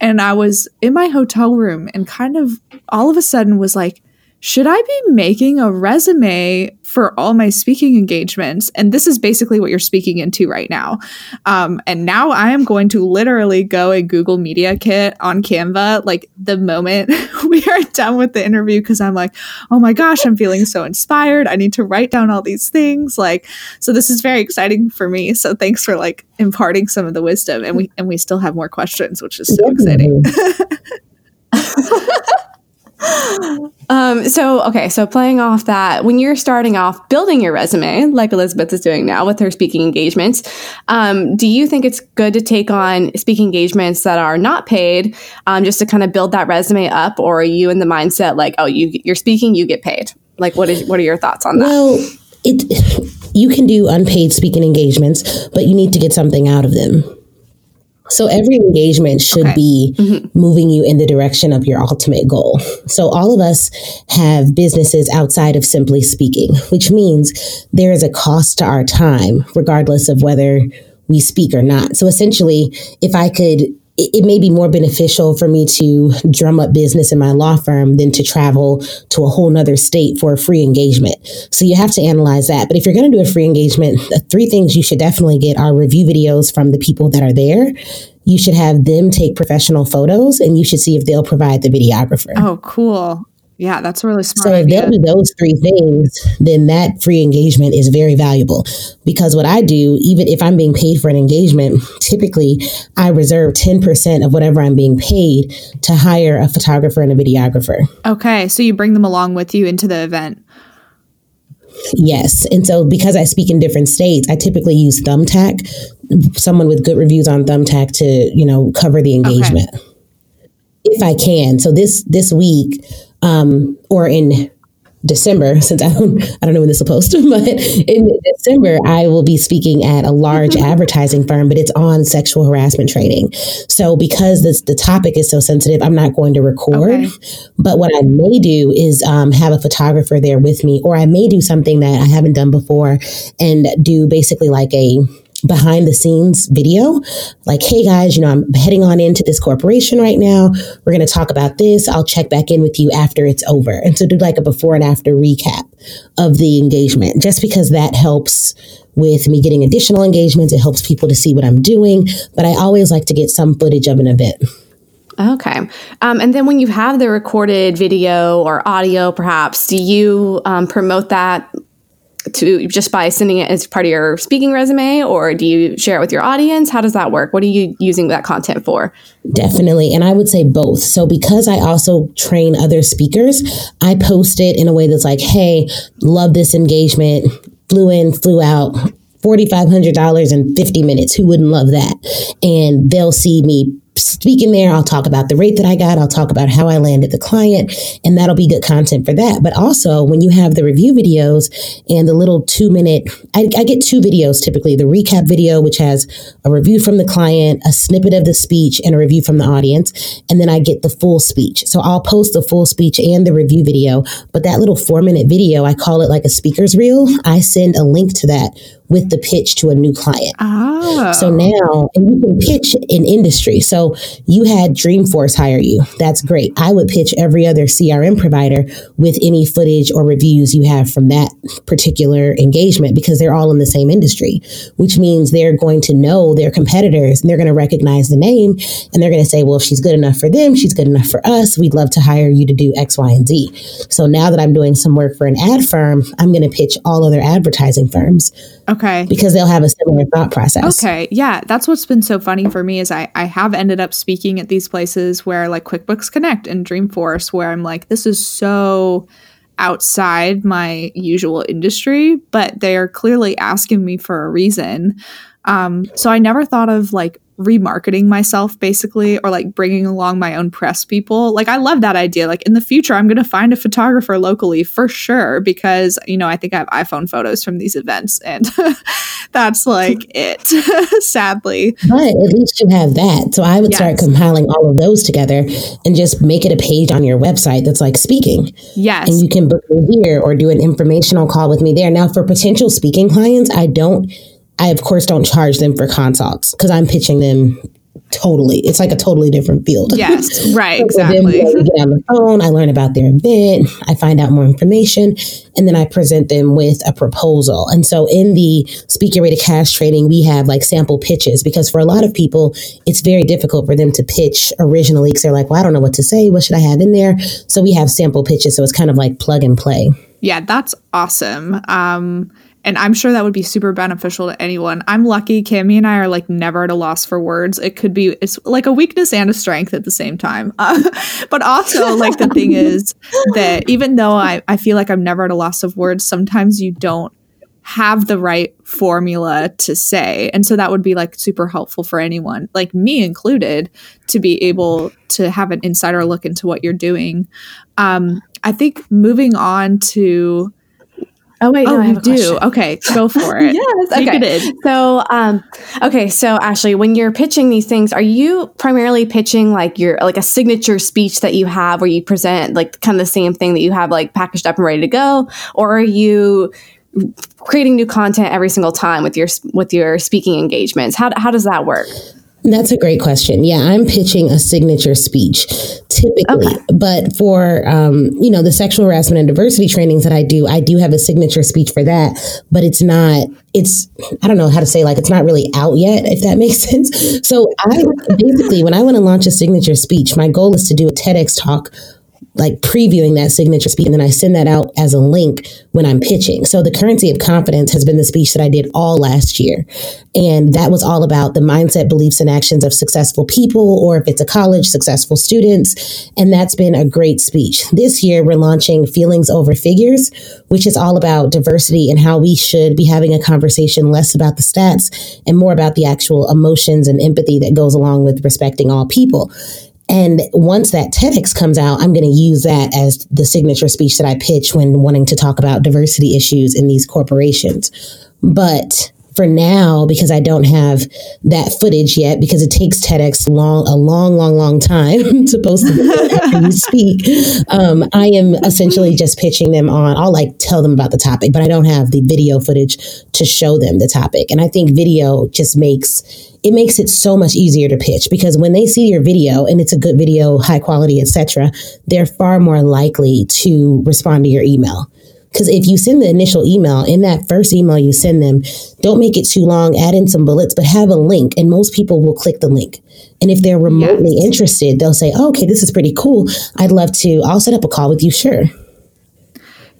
and i was in my hotel room and kind of all of a sudden was like should I be making a resume for all my speaking engagements? And this is basically what you're speaking into right now. Um, and now I am going to literally go and Google Media Kit on Canva like the moment [LAUGHS] we are done with the interview because I'm like, oh my gosh, I'm feeling so inspired. I need to write down all these things. Like, so this is very exciting for me. So thanks for like imparting some of the wisdom. And we and we still have more questions, which is so exciting. [LAUGHS] um, so okay, so playing off that, when you're starting off building your resume, like Elizabeth is doing now with her speaking engagements, um, do you think it's good to take on speaking engagements that are not paid, um, just to kind of build that resume up, or are you in the mindset like, oh, you you're speaking, you get paid? Like, what is what are your thoughts on that? Well, it you can do unpaid speaking engagements, but you need to get something out of them. So every engagement should okay. be mm-hmm. moving you in the direction of your ultimate goal. So all of us have businesses outside of simply speaking, which means there is a cost to our time, regardless of whether we speak or not. So essentially, if I could it may be more beneficial for me to drum up business in my law firm than to travel to a whole nother state for a free engagement. So you have to analyze that. But if you're going to do a free engagement, the three things you should definitely get are review videos from the people that are there. You should have them take professional photos and you should see if they'll provide the videographer. Oh, cool. Yeah, that's really smart. So if they'll do those three things, then that free engagement is very valuable. Because what I do, even if I'm being paid for an engagement, typically I reserve 10% of whatever I'm being paid to hire a photographer and a videographer. Okay. So you bring them along with you into the event. Yes. And so because I speak in different states, I typically use Thumbtack, someone with good reviews on Thumbtack to, you know, cover the engagement. Okay. If I can. So this this week, um, or in December, [LAUGHS] since I don't, I don't know when this is supposed to, [LAUGHS] but in December, I will be speaking at a large mm-hmm. advertising firm, but it's on sexual harassment training. So because this, the topic is so sensitive, I'm not going to record. Okay. But what I may do is um, have a photographer there with me, or I may do something that I haven't done before and do basically like a behind the scenes video. Like hey guys you know i'm heading on into this corporation right now. We're going to talk about this. I'll check back in with you after it's over. And so do like a before and after recap of the engagement. Just because that helps with me getting additional engagements it helps people to see what i'm doing. But i always like to get some footage of an event. Okay. Um, and then when you have the recorded video or audio, perhaps, do you um, promote that to just by sending it as part of your speaking resume or do you share it with your audience? How does that work? What are you using that content for? Definitely and i would say both. So because i also train other speakers i post it in a way that's like hey love this engagement flew in flew out $4500 in 50 minutes who wouldn't love that? And they'll see me speaking there. I'll talk about the rate that I got. I'll talk about how I landed the client, and that'll be good content for that. But also, when you have the review videos and the little two minute, I, I, get two videos typically the recap video, which has a review from the client, a snippet of the speech, and a review from the audience. And then I get the full speech. So I'll post the full speech and the review video. But that little four minute video, I call it like a speaker's reel. I send a link to that with the pitch to a new client. Oh. So now, and you can pitch in industry. So you had Dreamforce hire you. That's great. I would pitch every other CRM provider with any footage or reviews you have from that particular engagement because they're all in the same industry, which means they're going to know their competitors and they're going to recognize the name and they're going to say, well, if she's good enough for them, she's good enough for us. We'd love to hire you to do X, Y, and Z. So now that I'm doing some work for an ad firm, I'm going to pitch all other advertising firms Okay. Because they'll have a similar thought process. Okay. Yeah. That's what's been so funny for me is I, I have ended up speaking at these places where like QuickBooks Connect and Dreamforce, where I'm like, this is so outside my usual industry, but they are clearly asking me for a reason. Um, so I never thought of like remarketing myself basically or like bringing along my own press people. Like i love that idea. Like in the future i'm going to find a photographer locally for sure because you know i think i have iphone photos from these events and [LAUGHS] that's like it [LAUGHS] sadly. But at least you have that. So i would yes. start compiling all of those together and just make it a page on your website that's like speaking. Yes. And you can book me here or do an informational call with me there. Now for potential speaking clients i don't I of course don't charge them for consults because I'm pitching them totally. It's like a totally different field. Yes, [LAUGHS] right, so exactly. Them, get on the phone, I learn about their event, I find out more information, and then I present them with a proposal. And so in the Speak Your Way to Cash training, we have like sample pitches because for a lot of people, it's very difficult for them to pitch originally because they're like, well, I don't know what to say. What should I have in there? So we have sample pitches. So it's kind of like plug and play. Yeah, that's awesome. Um, and I'm sure that would be super beneficial to anyone. I'm lucky. Cami and I are like never at a loss for words. It could be it's like a weakness and a strength at the same time. [LAUGHS] Uh, but also, like the thing [LAUGHS] is that even though I, I feel like I'm never at a loss of words, sometimes you don't have the right formula to say. And so that would be like super helpful for anyone, like me included, to be able to have an insider look into what you're doing. Um, I think moving on to Oh wait, no, oh, you do. Question. Okay, go [LAUGHS] for it. yes. Okay. It so, um, okay. So, Ashley, when you're pitching these things, are you primarily pitching like your like a signature speech that you have, where you present like kind of the same thing that you have like packaged up and ready to go, or are you creating new content every single time with your with your speaking engagements? How how does that work? That's a great question. Yeah, I'm pitching a signature speech typically, okay. but for um, you know the sexual harassment and diversity trainings that I do, I do have a signature speech for that. But it's not. It's I don't know how to say like it's not really out yet, if that [LAUGHS] makes sense. So I basically, when I want to launch a signature speech, my goal is to do a TEDx talk like previewing that signature speech and then I send that out as a link when I'm pitching. So the currency of confidence has been the speech that I did all last year. And that was all about the mindset, beliefs and actions of successful people or if it's a college, successful students. And that's been a great speech. This year we're launching Feelings Over Figures, which is all about diversity and how we should be having a conversation less about the stats and more about the actual emotions and empathy that goes along with respecting all people. And once that TEDx comes out, I'm going to use that as the signature speech that I pitch when wanting to talk about diversity issues in these corporations. But for now, because I don't have that footage yet, because it takes TEDx long, a long, long, long time [LAUGHS] to post [LAUGHS] after you speak. Um, I am essentially just pitching them on. I'll like tell them about the topic, but I don't have the video footage to show them the topic. And I think video just makes it makes it so much easier to pitch because when they see your video and it's a good video, high quality, etc., they're far more likely to respond to your email. Because if you send the initial email, in that first email you send them, don't make it too long, add in some bullets, but have a link, and most people will click the link. And if they're remotely yes. interested, they'll say, oh, okay, this is pretty cool. I'd love to, I'll set up a call with you, sure.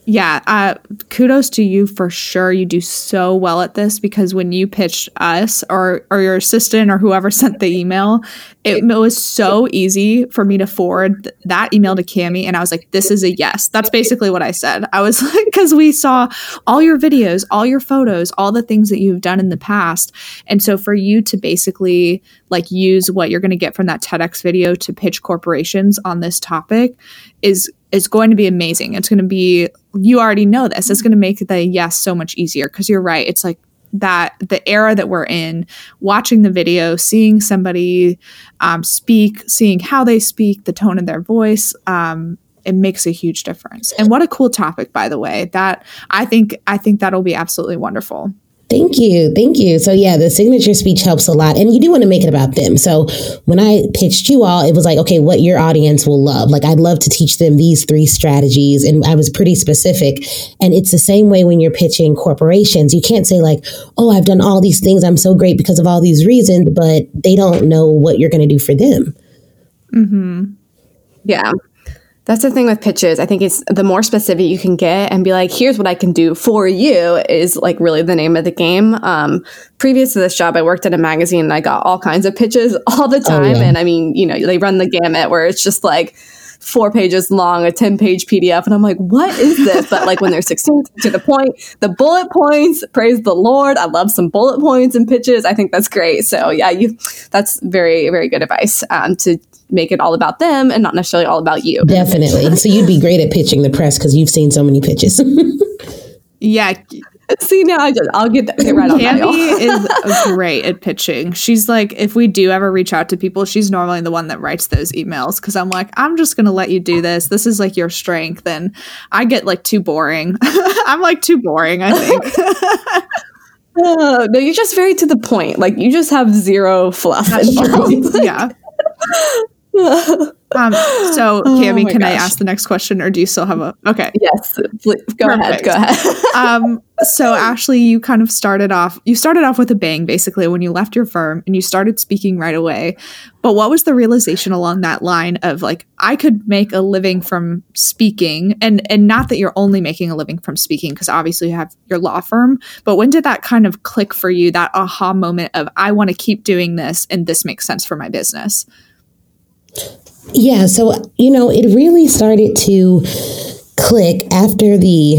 Yeah, uh, kudos to you for sure. You do so well at this because when you pitched us or or your assistant or whoever [LAUGHS] sent the email, it, it was so easy for me to forward th- that email to Cami, and I was like, "This is a yes." That's basically what I said. I was [LAUGHS] like, because we saw all your videos, all your photos, all the things that you've done in the past, and so for you to basically like use what you're going to get from that TEDx video to pitch corporations on this topic is is going to be amazing. It's going to be, you already know this. It's going to make the yes so much easier because you're right. It's like that the era that we're in, watching the video, seeing somebody um, speak, seeing how they speak, the tone of their voice, um, it makes a huge difference. And what a cool topic, by the way. That I think I think that'll be absolutely wonderful. Thank you. Thank you. So, yeah, the signature speech helps a lot. And you do want to make it about them. So, when I pitched you all, it was like, okay, what your audience will love. Like, I'd love to teach them these three strategies. And I was pretty specific. And it's the same way when you're pitching corporations. You can't say, like, oh, I've done all these things. I'm so great because of all these reasons, but they don't know what you're going to do for them. Mm-hmm. Yeah. That's the thing with pitches. I think it's the more specific you can get and be like, here's what I can do for you is like really the name of the game. Um, previous to this job, I worked at a magazine and I got all kinds of pitches [LAUGHS] all the time. Oh, yeah. And I mean, you know, they run the gamut where it's just like four pages long, a 10 page PDF. And I'm like, what is this? But like when they're 16 to the point, the bullet points, praise the Lord. I love some bullet points and pitches. I think that's great. So yeah, you, that's very, very good advice um, to make it all about them and not necessarily all about you. Definitely. so you'd be great at pitching the press because you've seen so many pitches. [LAUGHS] yeah. See now, I just I'll get, that, get right on that. is [LAUGHS] great at pitching. She's like, if we do ever reach out to people, she's normally the one that writes those emails because I'm like, I'm just gonna let you do this. This is like your strength, and I get like too boring. [LAUGHS] I'm like too boring. I think. Uh, no, you're just very to the point. Like you just have zero fluff. yeah. Um, so, [LAUGHS] Cami, oh can gosh. I ask the next question, or do you still have a? Okay. Yes. Please, go Perfect. ahead. Go ahead. [LAUGHS] um, so, Ashley, you kind of started off. You started off with a bang, basically, when you left your firm and you started speaking right away. But what was the realization along that line of like, I could make a living from speaking, and and not that you're only making a living from speaking, because obviously you have your law firm. But when did that kind of click for you? That aha moment of I want to keep doing this, and this makes sense for my business. Yeah, so you know, it really started to click after the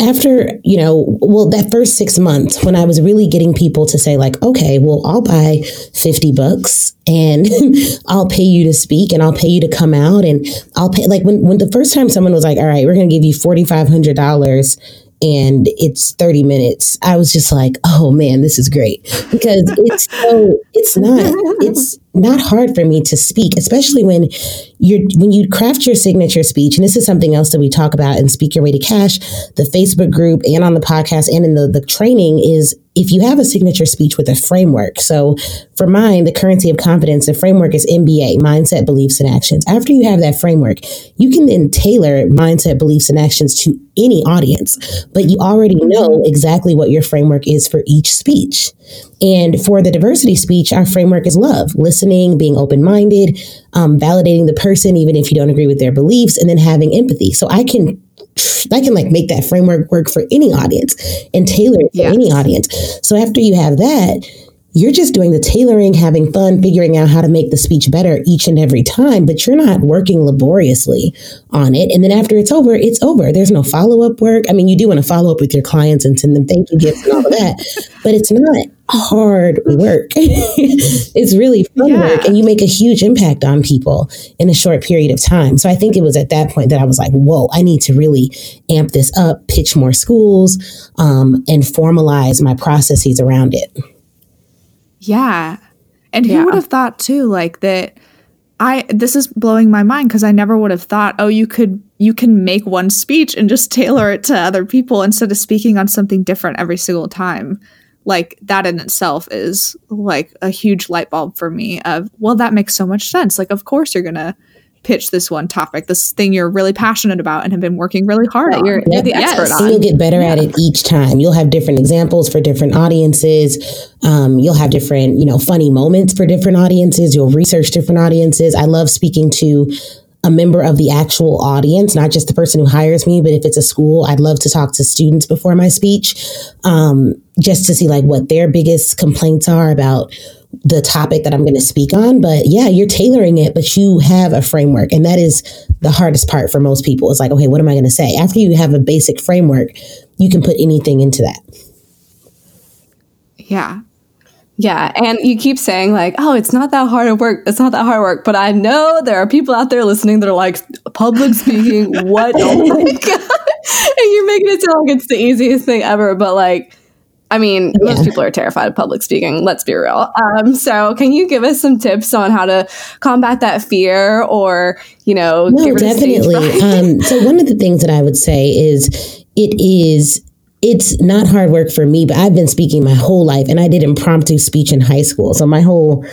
after you know well that first six months when i was really getting people to say like okay well i'll buy 50 bucks and [LAUGHS] i'll pay you to speak and i'll pay you to come out and i'll pay like when, when the first time someone was like all right we're going to give you $4500 and it's 30 minutes i was just like oh man this is great. Because it's so [LAUGHS] it's not it's not hard for me to speak especially when you're when you craft your signature speech and this is something else that we talk about in speak your way to cash the facebook group and on the podcast and in the, the training is if you have a signature speech with a framework, so for mine, the currency of confidence, the framework is MBA, mindset, beliefs, and actions. After you have that framework, you can then tailor mindset, beliefs, and actions to any audience, but you already know exactly what your framework is for each speech. And for the diversity speech, our framework is love, listening, being open minded, um, validating the person, even if you don't agree with their beliefs, and then having empathy. So I can I can like make that framework work for any audience and tailor it for any audience. So after you have that, you're just doing the tailoring, having fun, figuring out how to make the speech better each and every time, but you're not working laboriously on it. And then after it's over, it's over. There's no follow up work. I mean, you do want to follow up with your clients and send them thank you gifts and all of that, [LAUGHS] but it's not hard work. [LAUGHS] it's really fun yeah. work, and you make a huge impact on people in a short period of time. So I think it was at that point that I was like, whoa, I need to really amp this up, pitch more schools, um, and formalize my processes around it. Yeah. And who yeah. would have thought too, like that I this is blowing my mind because I never would have thought, oh, you could you can make one speech and just [LAUGHS] tailor it to other people instead of speaking on something different every single time. Like that in itself is like a huge light bulb for me of, well, that makes so much sense. Like, of course you're gonna pitch this one topic, this thing you're really passionate about and have been working really hard on. You're, you're the yes. expert on. And you'll get better yeah. at it each time. You'll have different examples for different audiences. Um, you'll have different, you know, funny moments for different audiences. You'll research different audiences. I love speaking to a member of the actual audience, not just the person who hires me, but if it's a school, I'd love to talk to students before my speech, um, just to see like what their biggest complaints are about the topic that I'm going to speak on. But yeah, you're tailoring it, but you have a framework. And that is the hardest part for most people. It's like, okay, what am I going to say? After you have a basic framework, you can put anything into that. Yeah. Yeah. And you keep saying, like, oh, it's not that hard of work. It's not that hard work. But I know there are people out there listening that are like, public speaking, what? [LAUGHS] oh my God. [LAUGHS] and you're making it sound like it's the easiest thing ever. But like, I mean, yeah. most people are terrified of public speaking. Let's be real. Um, so, can you give us some tips on how to combat that fear, or you know, no, definitely. [LAUGHS] um, so, one of the things that I would say is it is it's not hard work for me, but I've been speaking my whole life, and I did impromptu speech in high school. So my whole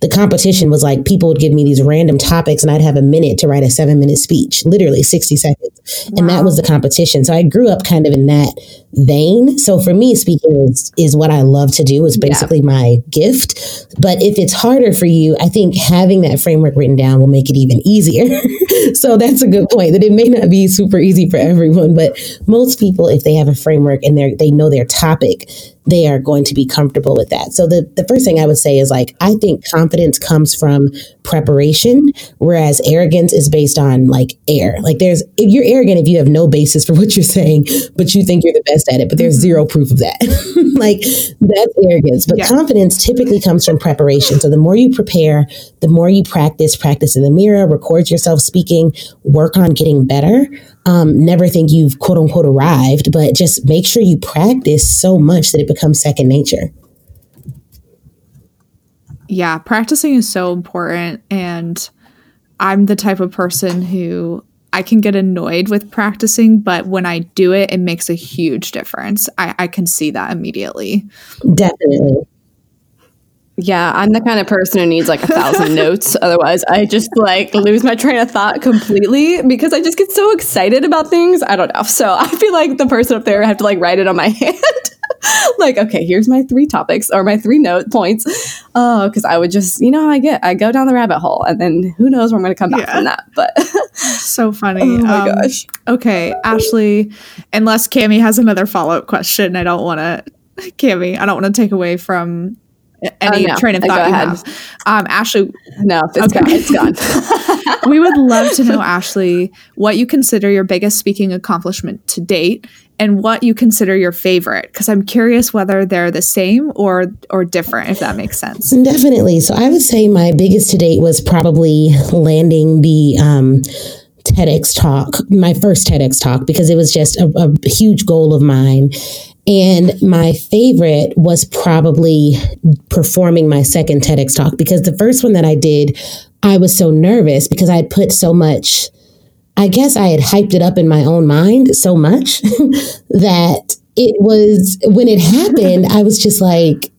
the competition was like people would give me these random topics and I'd have a minute to write a seven minute speech, literally 60 seconds. Wow. And that was the competition. So I grew up kind of in that vein. So for me, speaking is, is what I love to do, is basically yeah. my gift. But if it's harder for you, I think having that framework written down will make it even easier. [LAUGHS] so that's a good point that it may not be super easy for everyone, but most people, if they have a framework and they they know their topic, they are going to be comfortable with that. So the, the first thing I would say is like, I think confidence comes from preparation, whereas arrogance is based on like air. Like there's, if you're arrogant if you have no basis for [LAUGHS] what you're saying, but you think you're the best at it, but there's mm-hmm. zero proof of that. [LAUGHS] like that's arrogance. But yeah. confidence typically comes from preparation. So the more you prepare, the more you practice, practice in the mirror, record yourself speaking, work on getting better. Um, never think you've quote unquote arrived, but just make sure you practice so much that it becomes second nature. Yeah, practicing is so important. And I'm the type of person who I can get annoyed with practicing, but when I do it, it makes a huge difference. I, I can see that immediately. Definitely. Yeah, I'm the kind of person who needs like a thousand [LAUGHS] notes. Otherwise, I just like lose my train of thought completely because I just get so excited about things. I don't know. So I feel like the person up there I have to like write it on my [LAUGHS] hand. like, okay, here's my three topics or my three note points. Oh, because I would just, you know, how I get, I go down the rabbit hole and then who knows where I'm going to come back yeah. from that. But [LAUGHS] so funny. Oh my um, gosh. Okay, Ashley, unless Cami has another follow up question, I don't want to, Cami, I don't want to take away from any oh, no. train of thought you have. Um, Ashley, no, it's okay. gone. It's gone. [LAUGHS] we would love to know, [LAUGHS] Ashley, what you consider your biggest speaking accomplishment to date, and what you consider your favorite. Because I'm curious whether they're the same or or different, if that makes sense. Definitely. So I would say my biggest to date was probably landing the. Um, TEDx talk, my first TEDx talk, because it was just a, a huge goal of mine. And my favorite was probably performing my second TEDx talk because the first one that I did, I was so nervous because I had put so much, I guess I had hyped it up in my own mind so much [LAUGHS] that it was, when it happened, I was just like,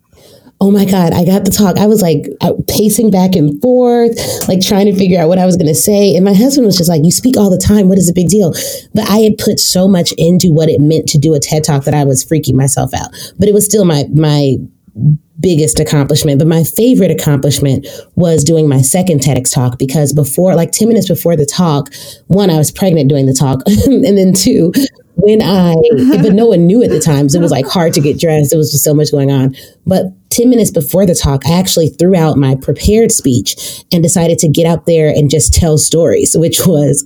oh my God, I got the talk. I was like uh, pacing back and forth, like trying to figure out what I was going to say. And my husband was just like, you speak all the time. What is the big deal? But I had put so much into what it meant to do a TED talk that I was freaking myself out. But it was still my, my, biggest accomplishment, but my favorite accomplishment was doing my second TEDx talk because before, like 10 minutes before the talk, one, I was pregnant doing the talk. [LAUGHS] and then two, when I, but no one knew at the time. So it was like hard to get dressed. There was just so much going on. But 10 minutes before the talk, I actually threw out my prepared speech and decided to get out there and just tell stories, which was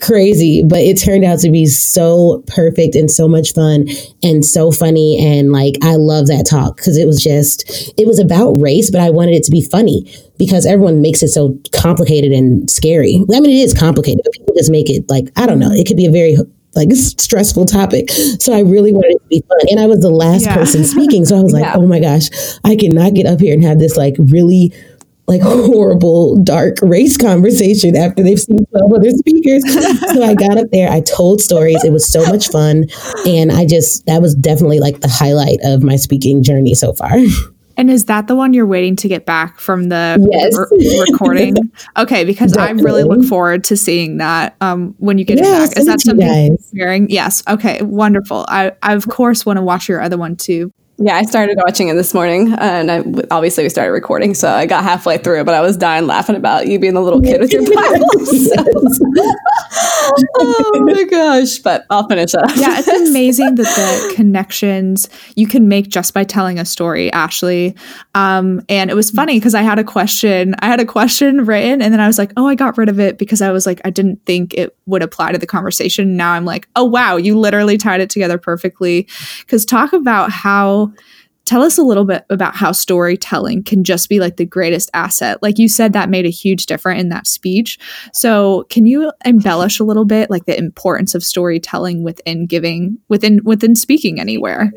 crazy, but it turned out to be so perfect and so much fun and so funny. And like, I love that talk because it was just, it was about race, but I wanted it to be funny because everyone makes it so complicated and scary. I mean, it is complicated, but people just make it like, I don't know, it could be a very like stressful topic. So I really wanted it to be fun. And I was the last yeah. person speaking. So I was like, [LAUGHS] yeah. oh my gosh, I cannot get up here and have this like really like horrible, dark race conversation after they've seen 12 other speakers. so I got up there, I told stories. It was so much fun. And I just, that was definitely like the highlight of my speaking journey so far. And is that the one you're waiting to get back from the yes. re- recording? [LAUGHS] okay, because Definitely. I really look forward to seeing that um, when you get it back. Is that something you're hearing? Yes. Okay, wonderful. I, I of course want to watch your other one too. Yeah, I started watching it this morning, and I, obviously we started recording, so I got halfway through, but I was dying laughing about you being the little kid with your [LAUGHS] Bibles. [LAUGHS] [LAUGHS] oh my gosh! But I'll finish up. yeah, it's amazing that the connections you can make just by telling a story, Ashley. Um, and it was funny because I had a question. I had a question written, and then I was like, "Oh, I got rid of it because I was like, I didn't think it would apply to the conversation." Now I'm like, "Oh wow, you literally tied it together perfectly." Because talk about how tell us a little bit about how storytelling can just be like the greatest asset. Like you said that made a huge difference in that speech. So can you embellish a little bit like the importance of storytelling within giving within within speaking anywhere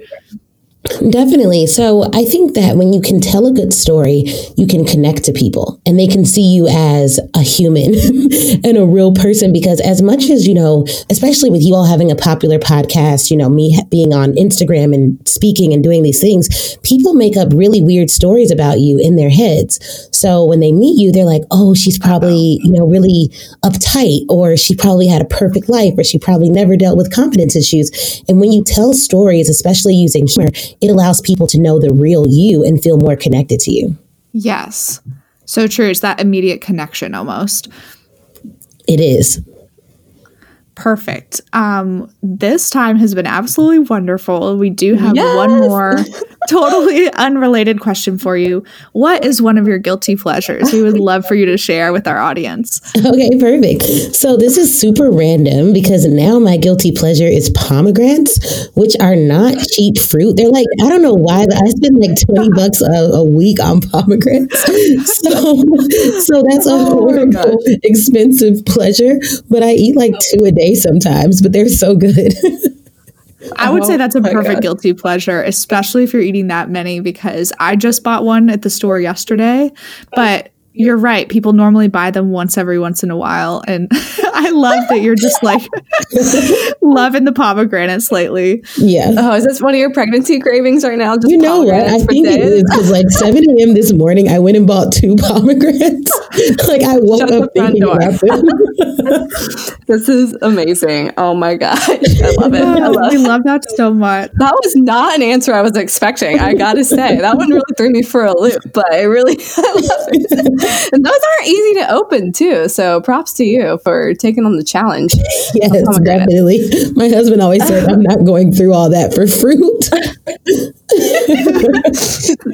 Definitely. So I think that when you can tell a good story, you can connect to people and they can see you as a human [LAUGHS] and a real person. Because as much as, you know, especially with you all having a popular podcast, you know, me being on Instagram and speaking and doing these things, people make up really weird stories about you in their heads. So when they meet you, they're like, oh, she's probably, you know, really uptight or she probably had a perfect life or she probably never dealt with confidence issues. And when you tell stories, especially using humor, it allows people to know the real you and feel more connected to you. Yes. So true. It's that immediate connection almost. It is. Perfect. Um, this time has been absolutely wonderful. We do have Yes! one more [LAUGHS] totally unrelated question for you. What is one of your guilty pleasures? We would love for you to share with our audience. Okay, perfect. So this is super random because now my guilty pleasure is pomegranates, which are not cheap fruit. They're like, I don't know why, but I spend like 20 [LAUGHS] bucks a, a week on pomegranates. [LAUGHS] So, so that's a Oh horrible, expensive pleasure, but I eat like two a day sometimes, but they're so good. [LAUGHS] I would say Oh that's a perfect God. guilty pleasure, especially if you're eating that many, because I just bought one at the store yesterday. But you're right. People normally buy them once every once in a while. And [LAUGHS] I love that you're just like [LAUGHS] loving the pomegranates lately. yeah. Oh, is this one of your pregnancy cravings right now? Just You know what? I think it days? is because like 7 a.m. this morning, I went and bought two [LAUGHS] pomegranates. like I woke Shut the up front thinking door. about them. This is amazing. Oh my gosh. I love it. I love we love that so much. That was not an answer I was expecting. I gotta say that one really threw me for a loop, but I really I love it. And those aren't easy to open too. So props to you for taking on the challenge. [LAUGHS] Yes, oh definitely. My husband always said, I'm not going through all that for fruit. [LAUGHS]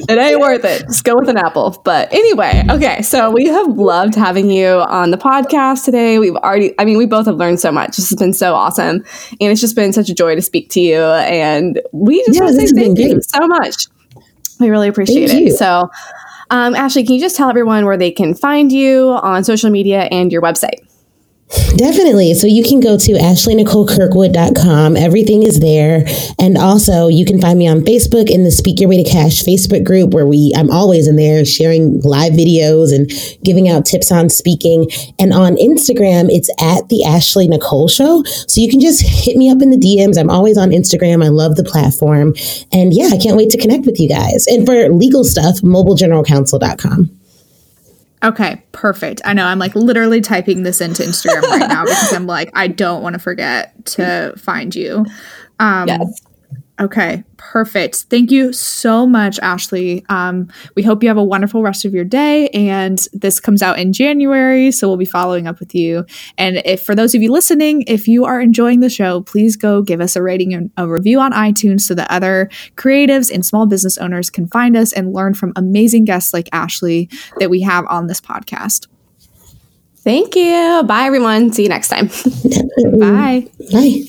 It ain't worth it. Just go with an apple. But anyway, okay. So we have loved having you on the podcast today. We've already, I mean, we both have learned so much. This has been so awesome, and it's just been such a joy to speak to you. And we just Yeah, want to say thank you so much. We really appreciate Thank it. you. So. Um, Ashley, can you just tell everyone where they can find you on social media and your website? Definitely. So you can go to ashleynicolekirkwood.com. Everything is there. And also you can find me on Facebook in the Speak Your Way to Cash Facebook group where we I'm always in there sharing live videos and giving out tips on speaking. And on Instagram, it's at the Ashley Nicole Show. So you can just hit me up in the DMs. I'm always on Instagram. I love the platform. And yeah, I can't wait to connect with you guys. And for legal stuff, mobilegeneralcounsel.com. Okay, perfect. I know I'm like literally typing this into Instagram right now [LAUGHS] because I'm like, I don't want to forget to find you. Um, Yes. Okay, perfect. Thank you so much, Ashley. Um, we hope you have a wonderful rest of your day. And this comes out in January, so we'll be following up with you. And if for those of you listening, if you are enjoying the show, please go give us a rating and a review on iTunes so that other creatives and small business owners can find us and learn from amazing guests like Ashley that we have on this podcast. Thank you. Bye, everyone. See you next time. [LAUGHS] [LAUGHS] Bye. Bye.